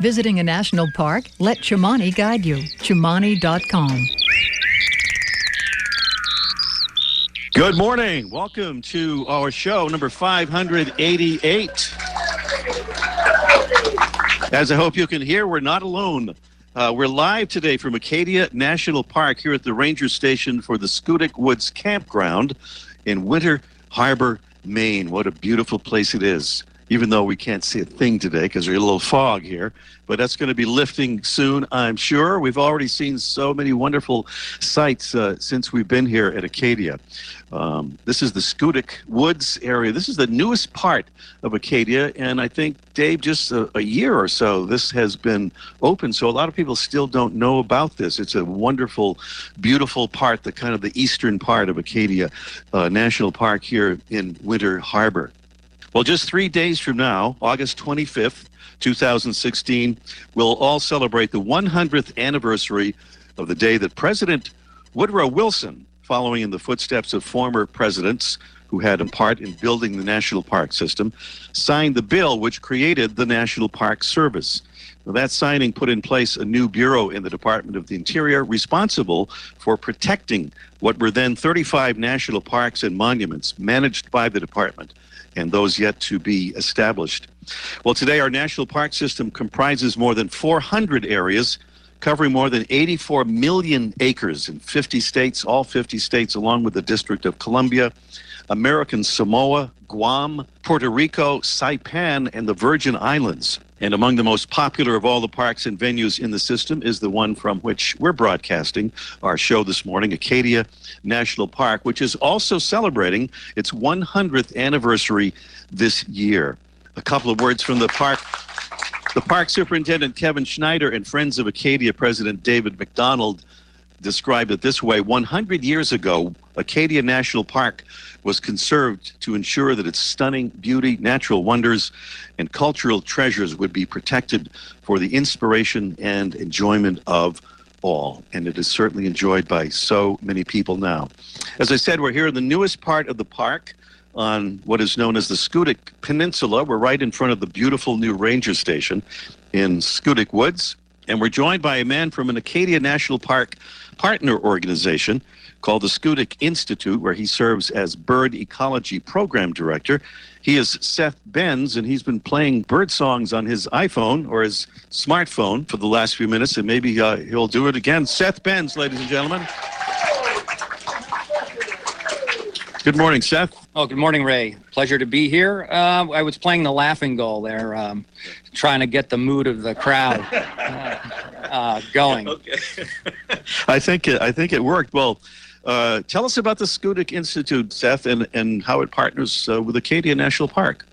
Visiting a national park? Let Chimani guide you. Chimani.com. Good morning. Welcome to our show number 588. As I hope you can hear, we're not alone. Uh, we're live today from Acadia National Park here at the ranger station for the Schoodic Woods Campground in Winter Harbor, Maine. What a beautiful place it is even though we can't see a thing today because there's a little fog here. But that's going to be lifting soon, I'm sure. We've already seen so many wonderful sights uh, since we've been here at Acadia. Um, this is the Schoodic Woods area. This is the newest part of Acadia, and I think, Dave, just a, a, year or so, this has been open. So a lot of people still don't know about this. It's a wonderful, beautiful part, the kind of the eastern part of Acadia uh, National Park here in Winter Harbor. Well, just three days from now, August 25th, 2016, we'll all celebrate the 100th anniversary of the day that President Woodrow Wilson, following in the footsteps of former presidents who had a part in building the national park system, signed the bill which created the National Park Service. Now, that signing put in place a new bureau in the Department of the Interior responsible for protecting what were then 35 national parks and monuments managed by the department and those yet to be established. Well, today our national park system comprises more than 400 areas covering more than 84 million acres in 50 states, all 50 states, along with the District of Columbia, American Samoa, Guam, Puerto Rico, Saipan, and the Virgin Islands. And among the most popular of all the parks and venues in the system is the one from which we're broadcasting our show this morning, Acadia National Park, which is also celebrating its 100th anniversary this year. A couple of words from the park. The park superintendent, Kevin Schneider, and Friends of Acadia President David McDonald described it this way 100 years ago, Acadia National Park was conserved to ensure that its stunning beauty, natural wonders, and cultural treasures would be protected for the inspiration and enjoyment of all. And it is certainly enjoyed by so many people now. As I said, we're here in the newest part of the park on what is known as the Schoodic Peninsula. We're right in front of the beautiful new ranger station in Schoodic Woods. And we're joined by a man from an Acadia National Park partner organization called the Schoodic Institute, where he serves as Bird Ecology Program Director. He is Seth Benz, and he's been playing bird songs on his iPhone or his smartphone for the last few minutes, and maybe uh, he'll do it again. Seth Benz, ladies and gentlemen. Good morning, Seth. Oh, good morning, Ray. Pleasure to be here. Uh, I was playing the laughing gull there, um, trying to get the mood of the crowd uh, uh, going. Okay. I think it, I think it worked. Well, uh, tell us about the Schoodic Institute, Seth, and, and how it partners uh, with Acadia National Park.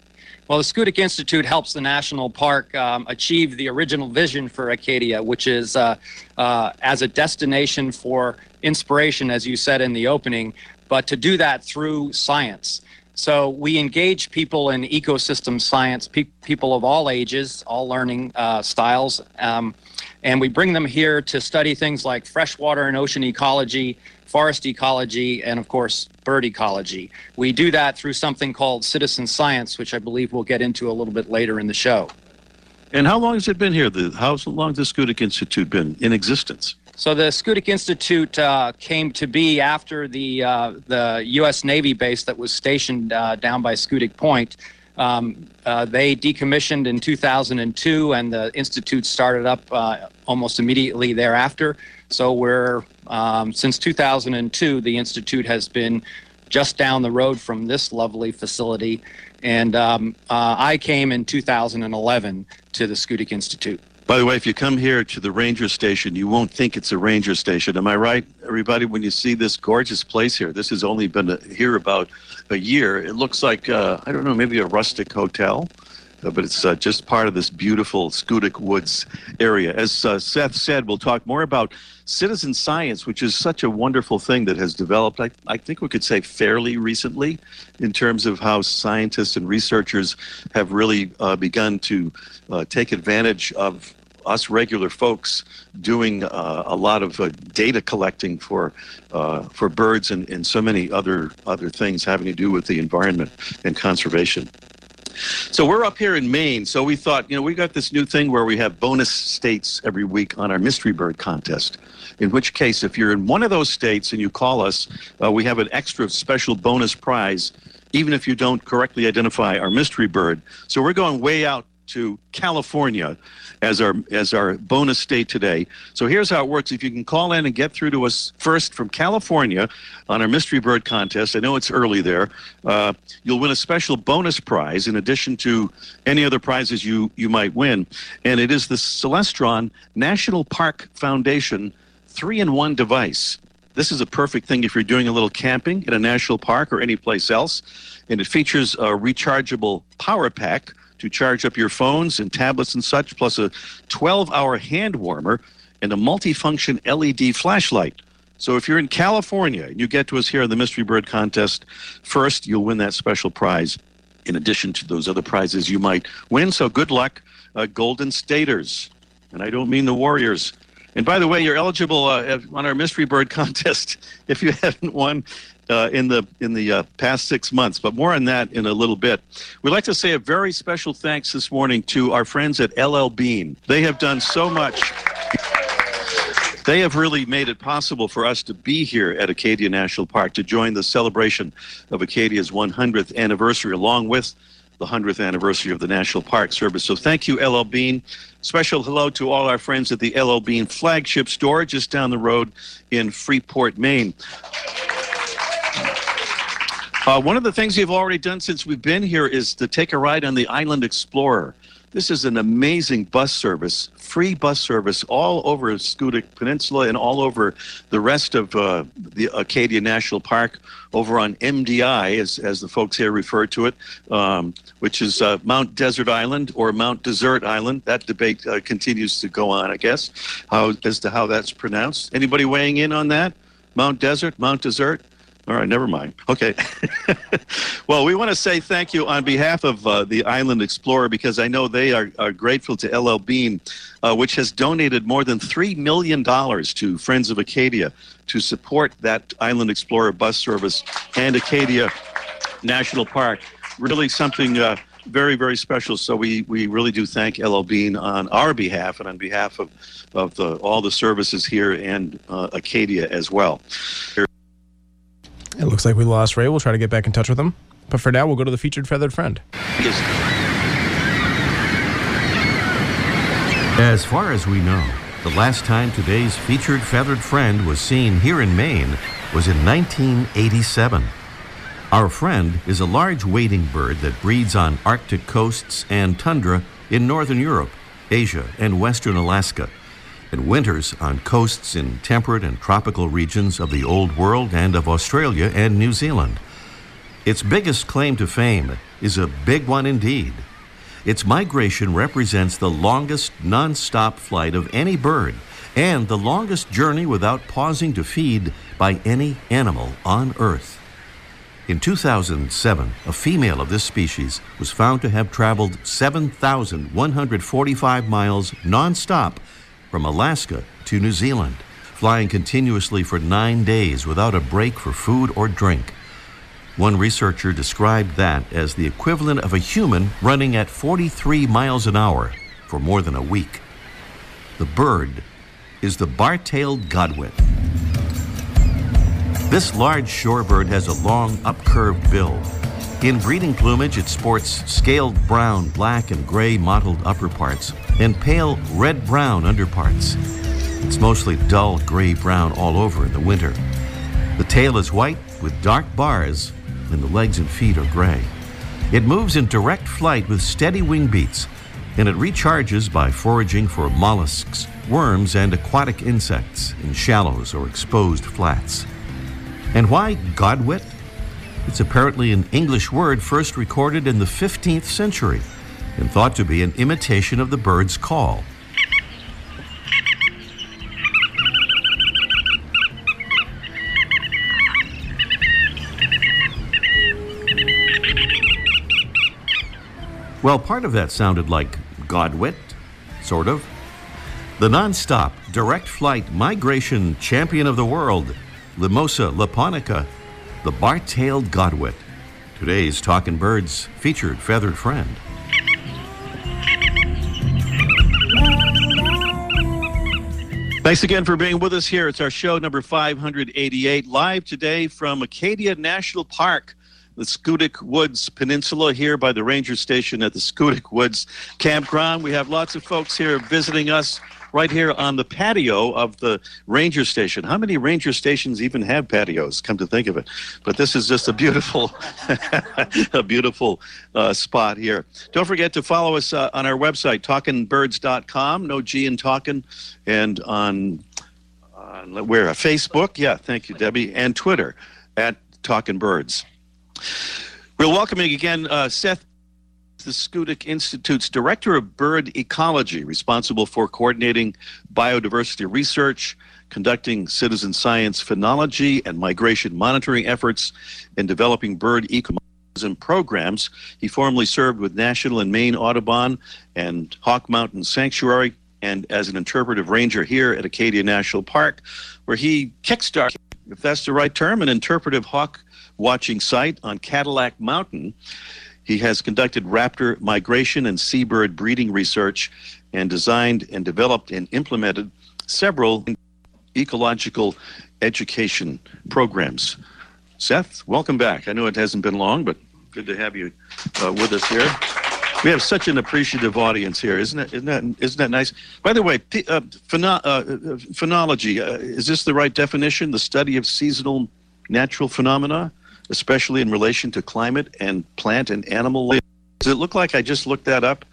Well, the Schoodic Institute helps the national park um, achieve the original vision for Acadia, which is uh, uh, as a destination for inspiration, as you said in the opening, but to do that through science. So we engage people in ecosystem science, pe- people of all ages, all learning uh, styles, um, and we bring them here to study things like freshwater and ocean ecology, forest ecology, and of course, bird ecology. We do that through something called citizen science, which I believe we'll get into a little bit later in the show. And how long has it been here? The, how long has the Schoodic Institute been in existence? So the Schoodic Institute uh, came to be after the uh, the U.S. Navy base that was stationed uh, down by Schoodic Point. Um, uh, they decommissioned in 2002, and the institute started up uh, almost immediately thereafter. So we're um, since 2002, the institute has been just down the road from this lovely facility, and um, uh, I came in 2011 to the Schoodic Institute. By the way, if you come here to the ranger station, you won't think it's a ranger station. Am I right, everybody? When you see this gorgeous place here, this has only been here about a year. It looks like uh, I don't know, maybe a rustic hotel. Uh, but it's uh, just part of this beautiful Schoodic Woods area. As uh, Seth said, we'll talk more about citizen science, which is such a wonderful thing that has developed, I, I think we could say fairly recently, in terms of how scientists and researchers have really uh, begun to uh, take advantage of us regular folks doing uh, a lot of uh, data collecting for uh, for birds and, and so many other other things having to do with the environment and conservation. So we're up here in Maine. So we thought, you know, we got this new thing where we have bonus states every week on our mystery bird contest. In which case, if you're in one of those states and you call us, uh, we have an extra special bonus prize, even if you don't correctly identify our mystery bird. So we're going way out to California as our as our bonus state today. So here's how it works. If you can call in and get through to us first from California on our mystery bird contest, I know it's early there. Uh, you'll win a special bonus prize in addition to any other prizes you you might win, and it is the Celestron National Park Foundation three-in-one device. This is a perfect thing if you're doing a little camping in a national park or any place else, and it features a rechargeable power pack to charge up your phones and tablets and such, plus a 12 hour hand warmer and a multifunction LED flashlight. So if you're in California and you get to us here on the Mystery Bird Contest, first you'll win that special prize in addition to those other prizes you might win. So good luck, uh, Golden Staters. And I don't mean the Warriors. And by the way, you're eligible uh, on our Mystery Bird Contest if you haven't won uh, in the in the uh, past six months. But more on that in a little bit. We'd like to say a very special thanks this morning to our friends at LL Bean. They have done so much. They have really made it possible for us to be here at Acadia National Park to join the celebration of Acadia's 100th anniversary, along with the 100th anniversary of the National Park Service. So thank you, LL Bean. Special hello to all our friends at the LL Bean flagship store just down the road in Freeport, Maine. Uh, one of the things you've already done since we've been here is to take a ride on the Island Explorer. This is an amazing bus service, free bus service all over Schoodic Peninsula and all over the rest of uh, the Acadia National Park, over on MDI, as, as the folks here refer to it, um, which is uh, Mount Desert Island or Mount Desert Island. That debate uh, continues to go on, I guess, how, as to how that's pronounced. Anybody weighing in on that? Mount Desert, Mount Desert? All right, never mind. Okay. well, we want to say thank you on behalf of uh, the Island Explorer because I know they are, are grateful to LL Bean, uh, which has donated more than $3 million to Friends of Acadia to support that Island Explorer bus service and Acadia National Park. Really something uh, very, very special. So we, we really do thank LL Bean on our behalf and on behalf of, of the, all the services here and uh, Acadia as well. It looks like we lost Ray. We'll try to get back in touch with him. But for now, we'll go to the featured feathered friend. As far as we know, the last time today's featured feathered friend was seen here in Maine was in 1987. Our friend is a large wading bird that breeds on Arctic coasts and tundra in northern Europe, Asia, and western Alaska and winters on coasts in temperate and tropical regions of the Old World and of Australia and New Zealand. Its biggest claim to fame is a big one indeed. Its migration represents the longest non-stop flight of any bird and the longest journey without pausing to feed by any animal on Earth. In 2007, a female of this species was found to have traveled 7,145 miles nonstop from Alaska to New Zealand, flying continuously for nine days without a break for food or drink. One researcher described that as the equivalent of a human running at 43 miles an hour for more than a week. The bird is the bar-tailed godwit. This large shorebird has a long, upcurved bill. In breeding plumage, it sports scaled brown, black, and gray mottled upperparts and pale red-brown underparts. It's mostly dull gray-brown all over in the winter. The tail is white with dark bars, and the legs and feet are gray. It moves in direct flight with steady wing beats, and it recharges by foraging for mollusks, worms, and aquatic insects in shallows or exposed flats. And why Godwit? It's apparently an English word first recorded in the 15th century and thought to be an imitation of the bird's call. Well, part of that sounded like Godwit, sort of. The non-stop, direct flight migration champion of the world, Limosa lapponica, the bar-tailed Godwit. Today's Talking Birds featured feathered friend. Thanks again for being with us here. It's our show number 588, live today from Acadia National Park the Schoodic Woods Peninsula here by the ranger station at the Schoodic Woods Campground. We have lots of folks here visiting us right here on the patio of the ranger station. How many ranger stations even have patios? Come to think of it, but this is just a beautiful, a beautiful uh, spot here. Don't forget to follow us uh, on our website, talkingbirds.com. No G in talking, and on uh, where Facebook. Yeah, thank you, Debbie, and Twitter at Talking Birds. We're welcoming again uh, Seth, the Schoodic Institute's Director of Bird Ecology, responsible for coordinating biodiversity research, conducting citizen science phenology and migration monitoring efforts, and developing bird ecosystem programs. He formerly served with National and Maine Audubon and Hawk Mountain Sanctuary and as an interpretive ranger here at Acadia National Park, where he kickstarted, if that's the right term, an interpretive hawk watching site on Cadillac Mountain. He has conducted raptor migration and seabird breeding research and designed and developed and implemented several ecological education programs. Seth, welcome back. I know it hasn't been long, but good to have you uh, with us here. We have such an appreciative audience here, isn't it? Isn't that isn't that nice? By the way, uh, phono- uh, uh, phenology uh, is this the right definition? The study of seasonal natural phenomena? Especially in relation to climate and plant and animal life? Does it look like I just looked that up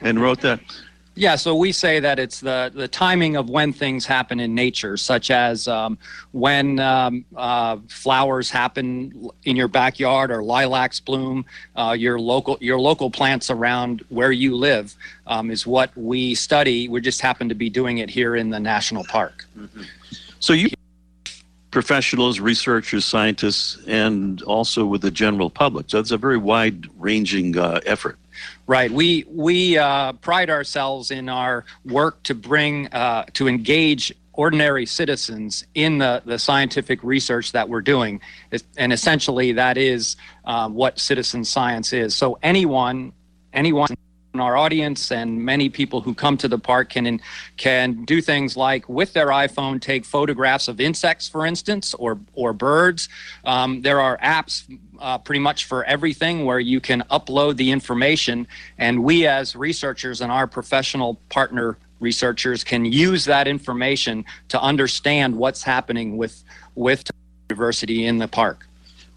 and wrote that? Yeah, so we say that it's the, the timing of when things happen in nature, such as um, when um, uh, flowers happen in your backyard or lilacs bloom, uh, your local your local plants around where you live um, is what we study. We just happen to be doing it here in the national park. Mm-hmm. So you professionals, researchers, scientists, and also with the general public. So it's a very wide-ranging uh, effort. Right. We we uh, pride ourselves in our work to bring uh, to engage ordinary citizens in the, the scientific research that we're doing. And essentially, that is uh, what citizen science is. So anyone, anyone our audience and many people who come to the park can can do things like with their iPhone take photographs of insects, for instance, or or birds. Um, there are apps uh, pretty much for everything where you can upload the information, and we as researchers and our professional partner researchers can use that information to understand what's happening with with diversity in the park.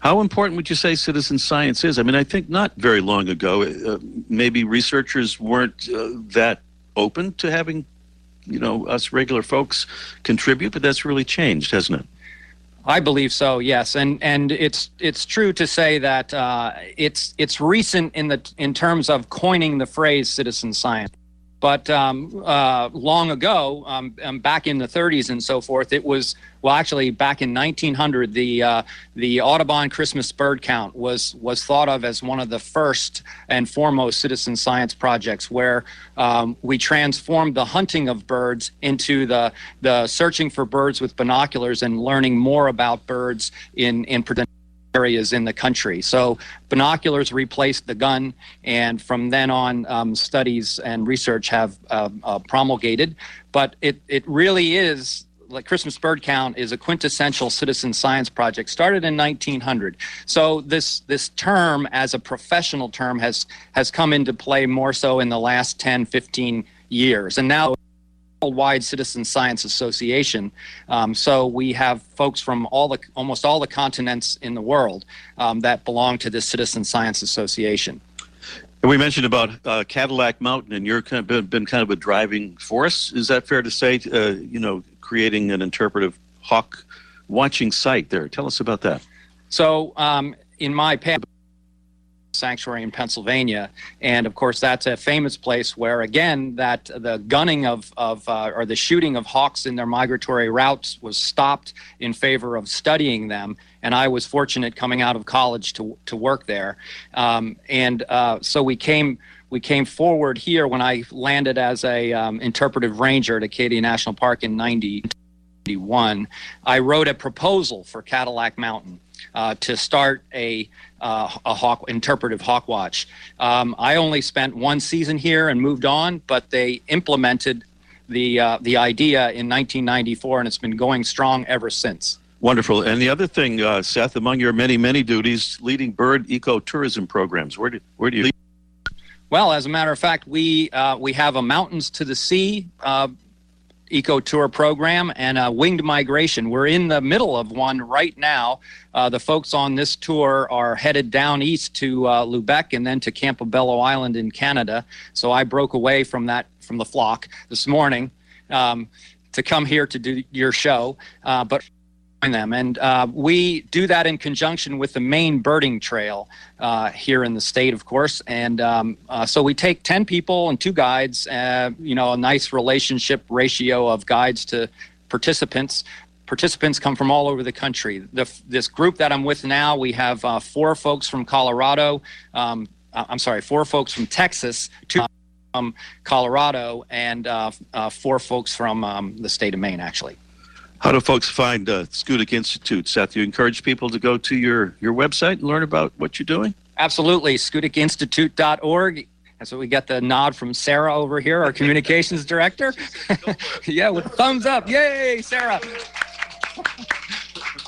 How important would you say citizen science is? I mean, I think not very long ago, uh, maybe researchers weren't uh, that open to having, you know, us regular folks contribute, but that's really changed, hasn't it? I believe so. Yes, and and it's it's true to say that uh, it's it's recent in the in terms of coining the phrase citizen science. But um, uh, long ago, um, um, back in the 30s and so forth, it was well, actually, back in 1900, the uh, the Audubon Christmas bird count was was thought of as one of the first and foremost citizen science projects, where um, we transformed the hunting of birds into the the searching for birds with binoculars and learning more about birds in in areas in the country. So binoculars replaced the gun, and from then on, um, studies and research have uh, uh, promulgated. But it it really is like Christmas bird count is a quintessential citizen science project started in 1900. So this this term as a professional term has has come into play more so in the last 10, 15 years, and now worldwide citizen science association. Um, so we have folks from all the almost all the continents in the world um, that belong to this citizen science association. And we mentioned about uh, Cadillac Mountain, and you're kind of been, been, kind of a driving force. Is that fair to say? Uh, you know, creating an interpretive hawk watching site there. Tell us about that. So, um, in my past sanctuary in Pennsylvania, and of course that's a famous place where again that the gunning of of uh, or the shooting of hawks in their migratory routes was stopped in favor of studying them. And I was fortunate coming out of college to to work there, um, and uh, so we came we came forward here when I landed as a um, interpretive ranger at Acadia National Park in 91. I wrote a proposal for Cadillac Mountain uh, to start a uh, a hawk interpretive hawk watch. Um, I only spent one season here and moved on, but they implemented the uh, the idea in 1994, and it's been going strong ever since. Wonderful. And the other thing, uh, Seth, among your many many duties, leading bird ecotourism programs. Where do where do you? Well, as a matter of fact, we uh, we have a mountains to the sea uh, eco tour program and a winged migration. We're in the middle of one right now. Uh, the folks on this tour are headed down east to uh, Lubec and then to Campobello Island in Canada. So I broke away from that from the flock this morning um, to come here to do your show. Uh, but them. And uh, we do that in conjunction with the Maine birding trail uh, here in the state, of course. And um, uh, so we take 10 people and two guides, uh, you know, a nice relationship ratio of guides to participants. Participants come from all over the country. The, this group that I'm with now, we have uh, four folks from Colorado. Um, I'm sorry, four folks from Texas, two from Colorado, and uh, four folks from um, the state of Maine, actually. How do folks find uh, Schoodic Institute, Seth? You encourage people to go to your, your website and learn about what you're doing? Absolutely. SchoodicInstitute.org. That's what we got the nod from Sarah over here, our communications director. yeah, with thumbs up. Yay, Sarah.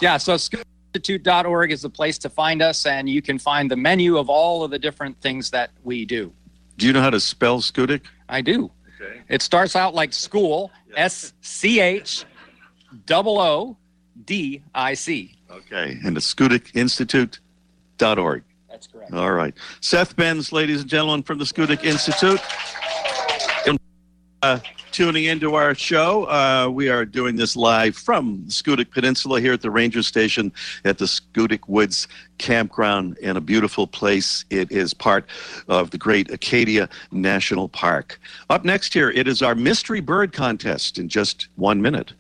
yeah, so SchoodicInstitute.org is the place to find us, and you can find the menu of all of the different things that we do. Do you know how to spell Schoodic? I do. Okay. It starts out like school, S C H double O D I C. Okay, and it's SchoodicInstitute.org. That's correct. All right. Seth Benz, ladies and gentlemen, from the Schoodic Institute. Uh, tuning into our show. Uh, we are doing this live from the Schoodic Peninsula here at the Ranger Station at the Schoodic Woods Campground in a beautiful place. It is part of the great Acadia National Park. Up next here, it is our Mystery Bird Contest in just one minute.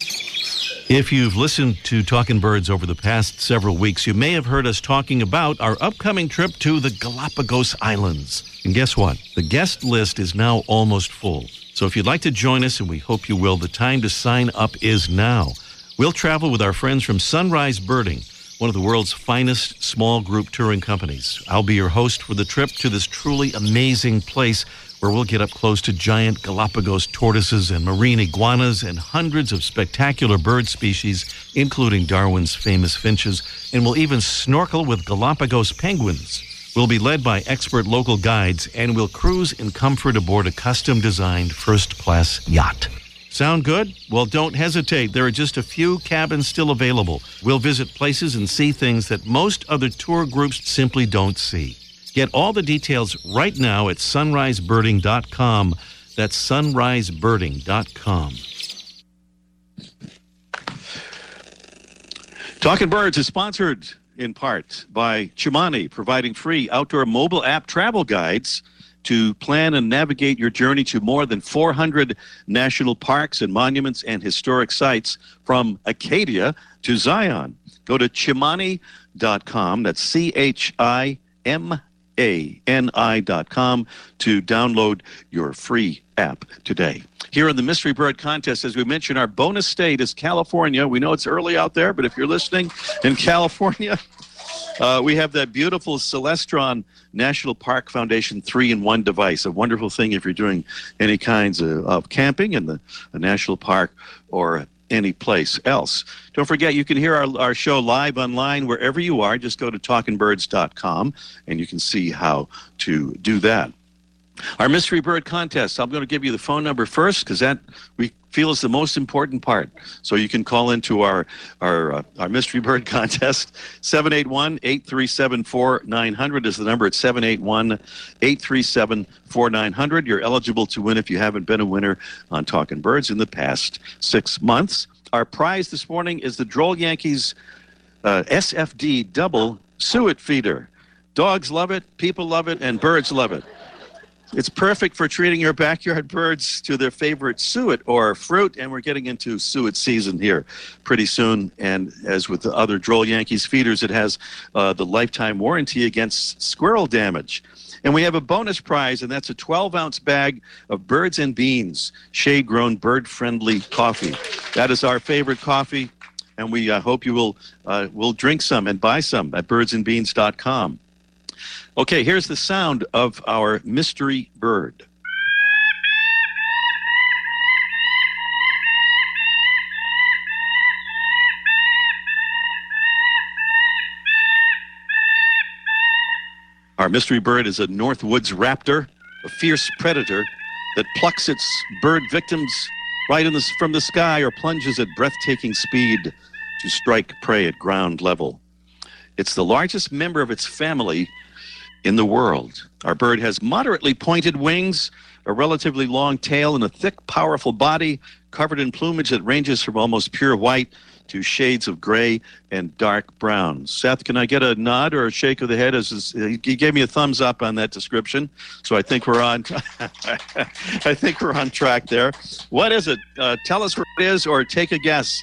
If you've listened to Talking Birds over the past several weeks, you may have heard us talking about our upcoming trip to the Galapagos Islands. And guess what? The guest list is now almost full. So if you'd like to join us, and we hope you will, the time to sign up is now. We'll travel with our friends from Sunrise Birding, one of the world's finest small group touring companies. I'll be your host for the trip to this truly amazing place where we'll get up close to giant Galapagos tortoises and marine iguanas and hundreds of spectacular bird species, including Darwin's famous finches, and we'll even snorkel with Galapagos penguins. We'll be led by expert local guides and we'll cruise in comfort aboard a custom designed first class yacht. Sound good? Well, don't hesitate. There are just a few cabins still available. We'll visit places and see things that most other tour groups simply don't see. Get all the details right now at sunrisebirding.com. That's sunrisebirding.com. Talking Birds is sponsored in part by Chimani, providing free outdoor mobile app travel guides to plan and navigate your journey to more than 400 national parks and monuments and historic sites from Acadia to Zion. Go to chimani.com. That's C H I M a-N-I.com to download your free app today. Here in the Mystery Bird Contest, as we mentioned, our bonus state is California. We know it's early out there, but if you're listening in California, uh, we have that beautiful Celestron National Park Foundation three-in-one device. A wonderful thing if you're doing any kinds of, of camping in the, the national park or any place else. Don't forget, you can hear our, our show live online wherever you are. Just go to talkingbirds.com and you can see how to do that. Our mystery bird contest. I'm going to give you the phone number first because that we feel is the most important part. So you can call into our our uh, our mystery bird contest. 781-837-4900 is the number. It's 781-837-4900. You're eligible to win if you haven't been a winner on Talking Birds in the past six months. Our prize this morning is the Droll Yankees uh, SFD double suet feeder. Dogs love it, people love it, and birds love it. It's perfect for treating your backyard birds to their favorite suet or fruit, and we're getting into suet season here pretty soon. And as with the other Droll Yankees feeders, it has uh, the lifetime warranty against squirrel damage. And we have a bonus prize, and that's a 12 ounce bag of Birds and Beans, shade grown, bird friendly coffee. That is our favorite coffee, and we uh, hope you will, uh, will drink some and buy some at birdsandbeans.com. Okay, here's the sound of our mystery bird. Our mystery bird is a Northwoods raptor, a fierce predator that plucks its bird victims right the, from the sky or plunges at breathtaking speed to strike prey at ground level. It's the largest member of its family in the world. Our bird has moderately pointed wings, a relatively long tail, and a thick, powerful body covered in plumage that ranges from almost pure white to shades of gray and dark brown. Seth, can I get a nod or a shake of the head? As he gave me a thumbs up on that description, so I think we're on. I think we're on track there. What is it? Uh, tell us what it is, or take a guess,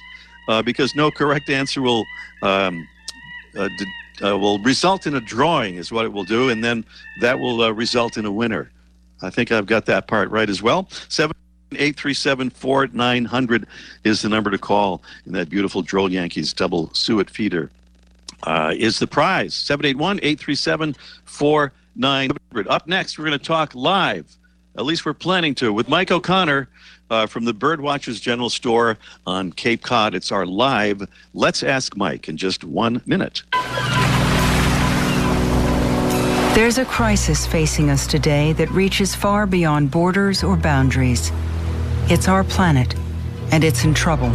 uh, because no correct answer will um, uh, d- uh, will result in a drawing, is what it will do, and then that will uh, result in a winner. I think I've got that part right as well. Seven. 837-4900 is the number to call in that beautiful Droll Yankees double suet feeder. Uh, is the prize 781-837-4900. Up next, we're going to talk live. At least we're planning to with Mike O'Connor uh, from the Birdwatchers General Store on Cape Cod. It's our live Let's Ask Mike in just one minute. There's a crisis facing us today that reaches far beyond borders or boundaries. It's our planet, and it's in trouble.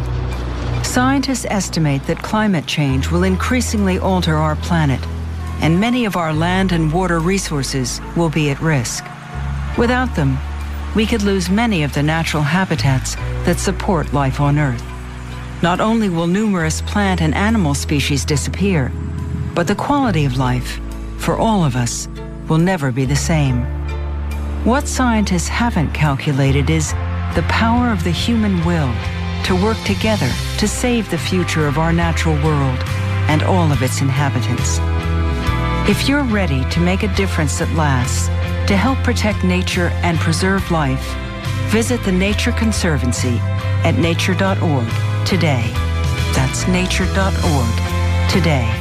Scientists estimate that climate change will increasingly alter our planet, and many of our land and water resources will be at risk. Without them, we could lose many of the natural habitats that support life on Earth. Not only will numerous plant and animal species disappear, but the quality of life, for all of us, will never be the same. What scientists haven't calculated is the power of the human will to work together to save the future of our natural world and all of its inhabitants. If you're ready to make a difference that lasts, to help protect nature and preserve life, visit the Nature Conservancy at nature.org today. That's nature.org today.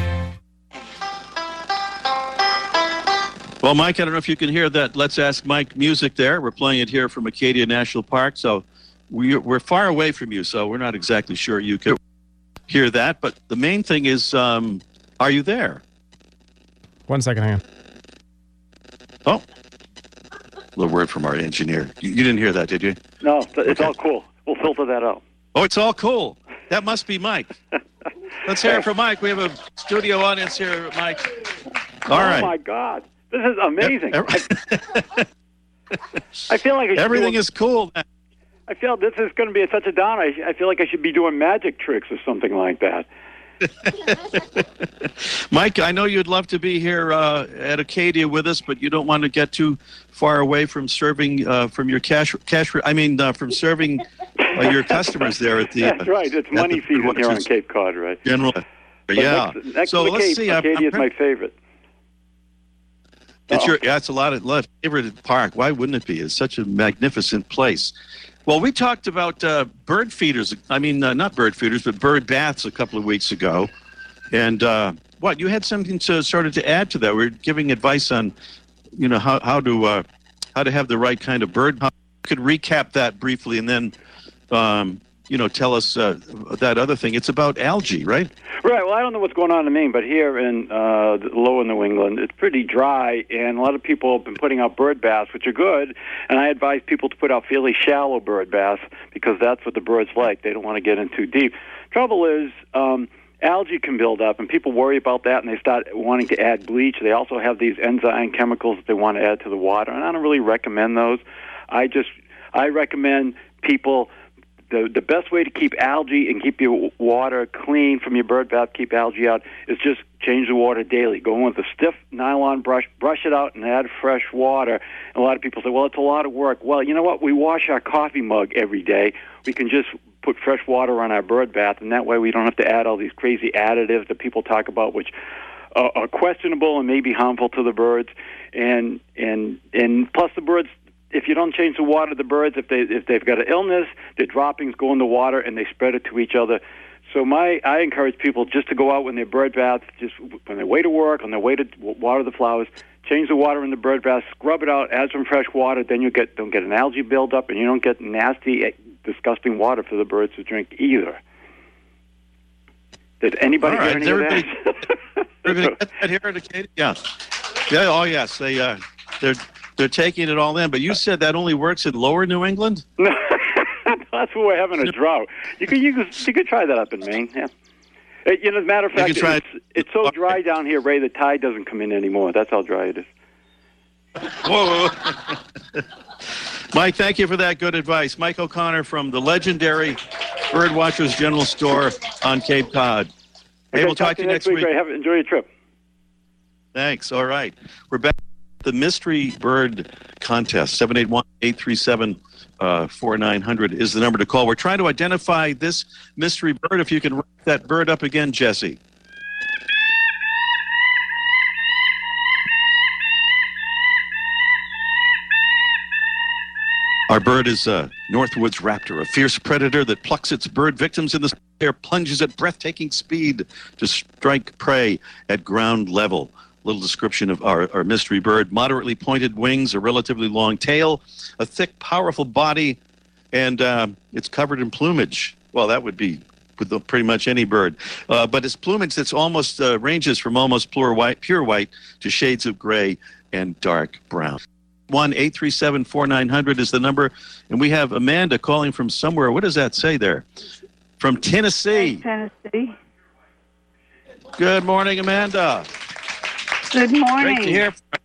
Well, Mike, I don't know if you can hear that. Let's ask Mike music there. We're playing it here from Acadia National Park, so we, we're far away from you, so we're not exactly sure you can hear that. But the main thing is, um, are you there? One second, hang on. Oh, a little word from our engineer. You, you didn't hear that, did you? No, it's Okay. all cool. We'll filter that out. Oh, it's all cool. That must be Mike. Let's hear it from Mike. We have a studio audience here, Mike. All oh right. my God, this is amazing. Ev- I, feel like I should Everything is cool. now. I feel this is going to be such a downer. I, I feel like I should be doing magic tricks or something like that. Mike, I know you'd love to be here uh, at Acadia with us, but you don't want to get too far away from serving uh, from your cash cash. I mean, uh, from serving uh, your customers there at the. That's right. It's money the season here on Cape Cod, right? General. But yeah. Next, next so let's Cape, see. I'm- Acadia is I'm- my favorite. It's your, yeah, it's a lot of of favorite park. Why wouldn't it be? It's such a magnificent place. Well, we talked about uh, bird feeders. I mean, uh, not bird feeders, but bird baths a couple of weeks ago. And uh, what you had something to started to add to that. We are giving advice on, you know, how how to uh, how to have the right kind of bird. How, could recap that briefly, and then, um, you know, tell us uh, that other thing. It's about algae, right? Right. Well, I don't know what's going on in Maine, but here in uh, lower New England, it's pretty dry, and a lot of people have been putting out bird baths, which are good. And I advise people to put out fairly shallow bird baths because that's what the birds like. They don't want to get in too deep. Trouble is, um, algae can build up, and people worry about that, and they start wanting to add bleach. They also have these enzyme chemicals that they want to add to the water, and I don't really recommend those. I just I recommend people the the best way to keep algae and keep your water clean from your bird bath, keep algae out, is just change the water daily. Go in with a stiff nylon brush, brush it out, and add fresh water. And a lot of people say, "Well, it's a lot of work." Well, you know what? We wash our coffee mug every day. We can just put fresh water on our bird bath, and that way we don't have to add all these crazy additives that people talk about, which are, questionable and may be harmful to the birds. And and and plus the birds if you don't change the water, the birds, if they if they've got an illness, their droppings go in the water and they spread it to each other. So my I encourage people just to go out when they're bird bath, just when they way to work, on their way to water the flowers, change the water in the bird bath, scrub it out, add some fresh water. Then you get don't get an algae buildup, and you don't get nasty, eh, disgusting water for the birds to drink either. Did anybody All right, hear any everybody- of that? Everybody get that here? Yeah. Yeah. Oh, yes. They uh, they're they're taking it all in. But you said that only works in Lower New England. No, that's where we're having a drought. You could you could you could try that up in Maine. Yeah. Uh, You know, as a matter of fact, try it's, it's so dry down here, Ray. The tide doesn't come in anymore. That's how dry it is. Whoa. whoa. Mike, thank you for that good advice. Mike O'Connor from the legendary Birdwatchers General Store on Cape Cod. Hey, Okay, we'll talk to you next week. Ray. Have enjoy your trip. Thanks. All right. We're back. The Mystery Bird Contest, 781 837 uh, 4900 is the number to call. We're trying to identify this mystery bird. If you can write that bird up again, Jesse. Our bird is a Northwoods raptor, a fierce predator that plucks its bird victims in the air, plunges at breathtaking speed to strike prey at ground level. Little description of our, our mystery bird moderately pointed wings, a relatively long tail, a thick, powerful body, and um, it's covered in plumage. Well, that would be with pretty much any bird. Uh, but it's plumage that's almost uh, ranges from almost pure white, pure white to shades of gray and dark brown. One eight three seven four nine hundred is the number, and we have Amanda calling from somewhere. What does that say there? From Tennessee. Tennessee. Good morning, Amanda. Good morning. Great to hear from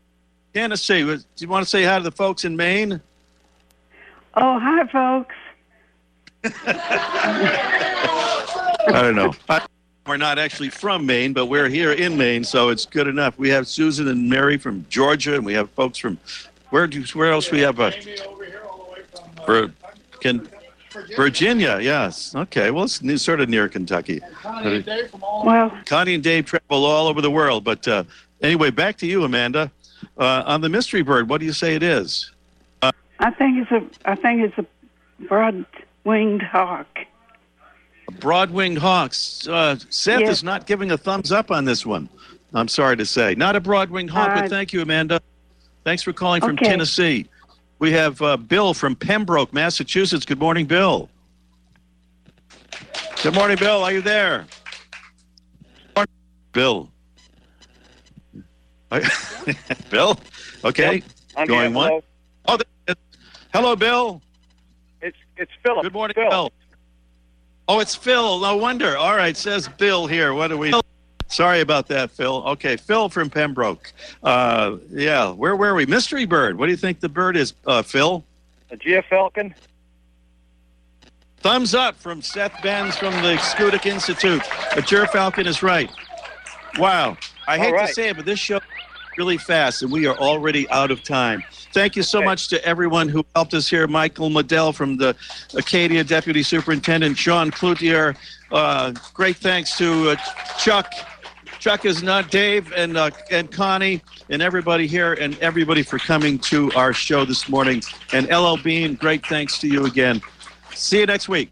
Tennessee. Do you want to say hi to the folks in Maine? Oh, hi, folks. I don't know. We're not actually from Maine, but we're here in Maine, so it's good enough. We have Susan and Mary from Georgia, and we have folks from where? Do, where else we have? Uh, Vir- can, Virginia, yes. Okay, well, it's near, sort of near Kentucky. Well, Connie and Dave travel all over the world, but uh, anyway, back to you, Amanda. Uh, on the mystery bird, what do you say it is? I think it's a I think it's a broad-winged hawk. Broad-winged hawks. Uh, Seth Yes. is not giving a thumbs up on this one. I'm sorry to say, not a broad-winged hawk, Uh, but thank you, Amanda. Thanks for calling from Okay. Tennessee. We have uh, Bill from Pembroke, Massachusetts. Good morning, Bill. Good morning, Bill. Are you there? Bill. Bill. Okay. I'm Going one. Hello. Oh, hello, Bill. It's it's Philip. Good morning, Phil. Bill. Oh, it's Phil. No wonder. All right, says Bill here. What do we? Sorry about that, Phil. Okay, Phil from Pembroke. Uh, yeah, where were we? Mystery bird. What do you think the bird is, uh, Phil? A Gyrfalcon. Thumbs up from Seth Benz from the Schoodic Institute. The Falcon is right. Wow. I hate All to say it, but this show really fast, and we are already out of time. Thank you so Okay. much to everyone who helped us here. Michael Madell from the Acadia Deputy Superintendent, Sean Cloutier. Uh, great thanks to uh, Chuck. Chuck is not Dave and uh, and Connie and everybody here and everybody for coming to our show this morning. And LL Bean, great thanks to you again. See you next week.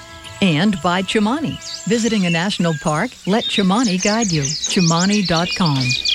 And by Chimani. Visiting a national park? Let Chimani guide you. Chimani.com.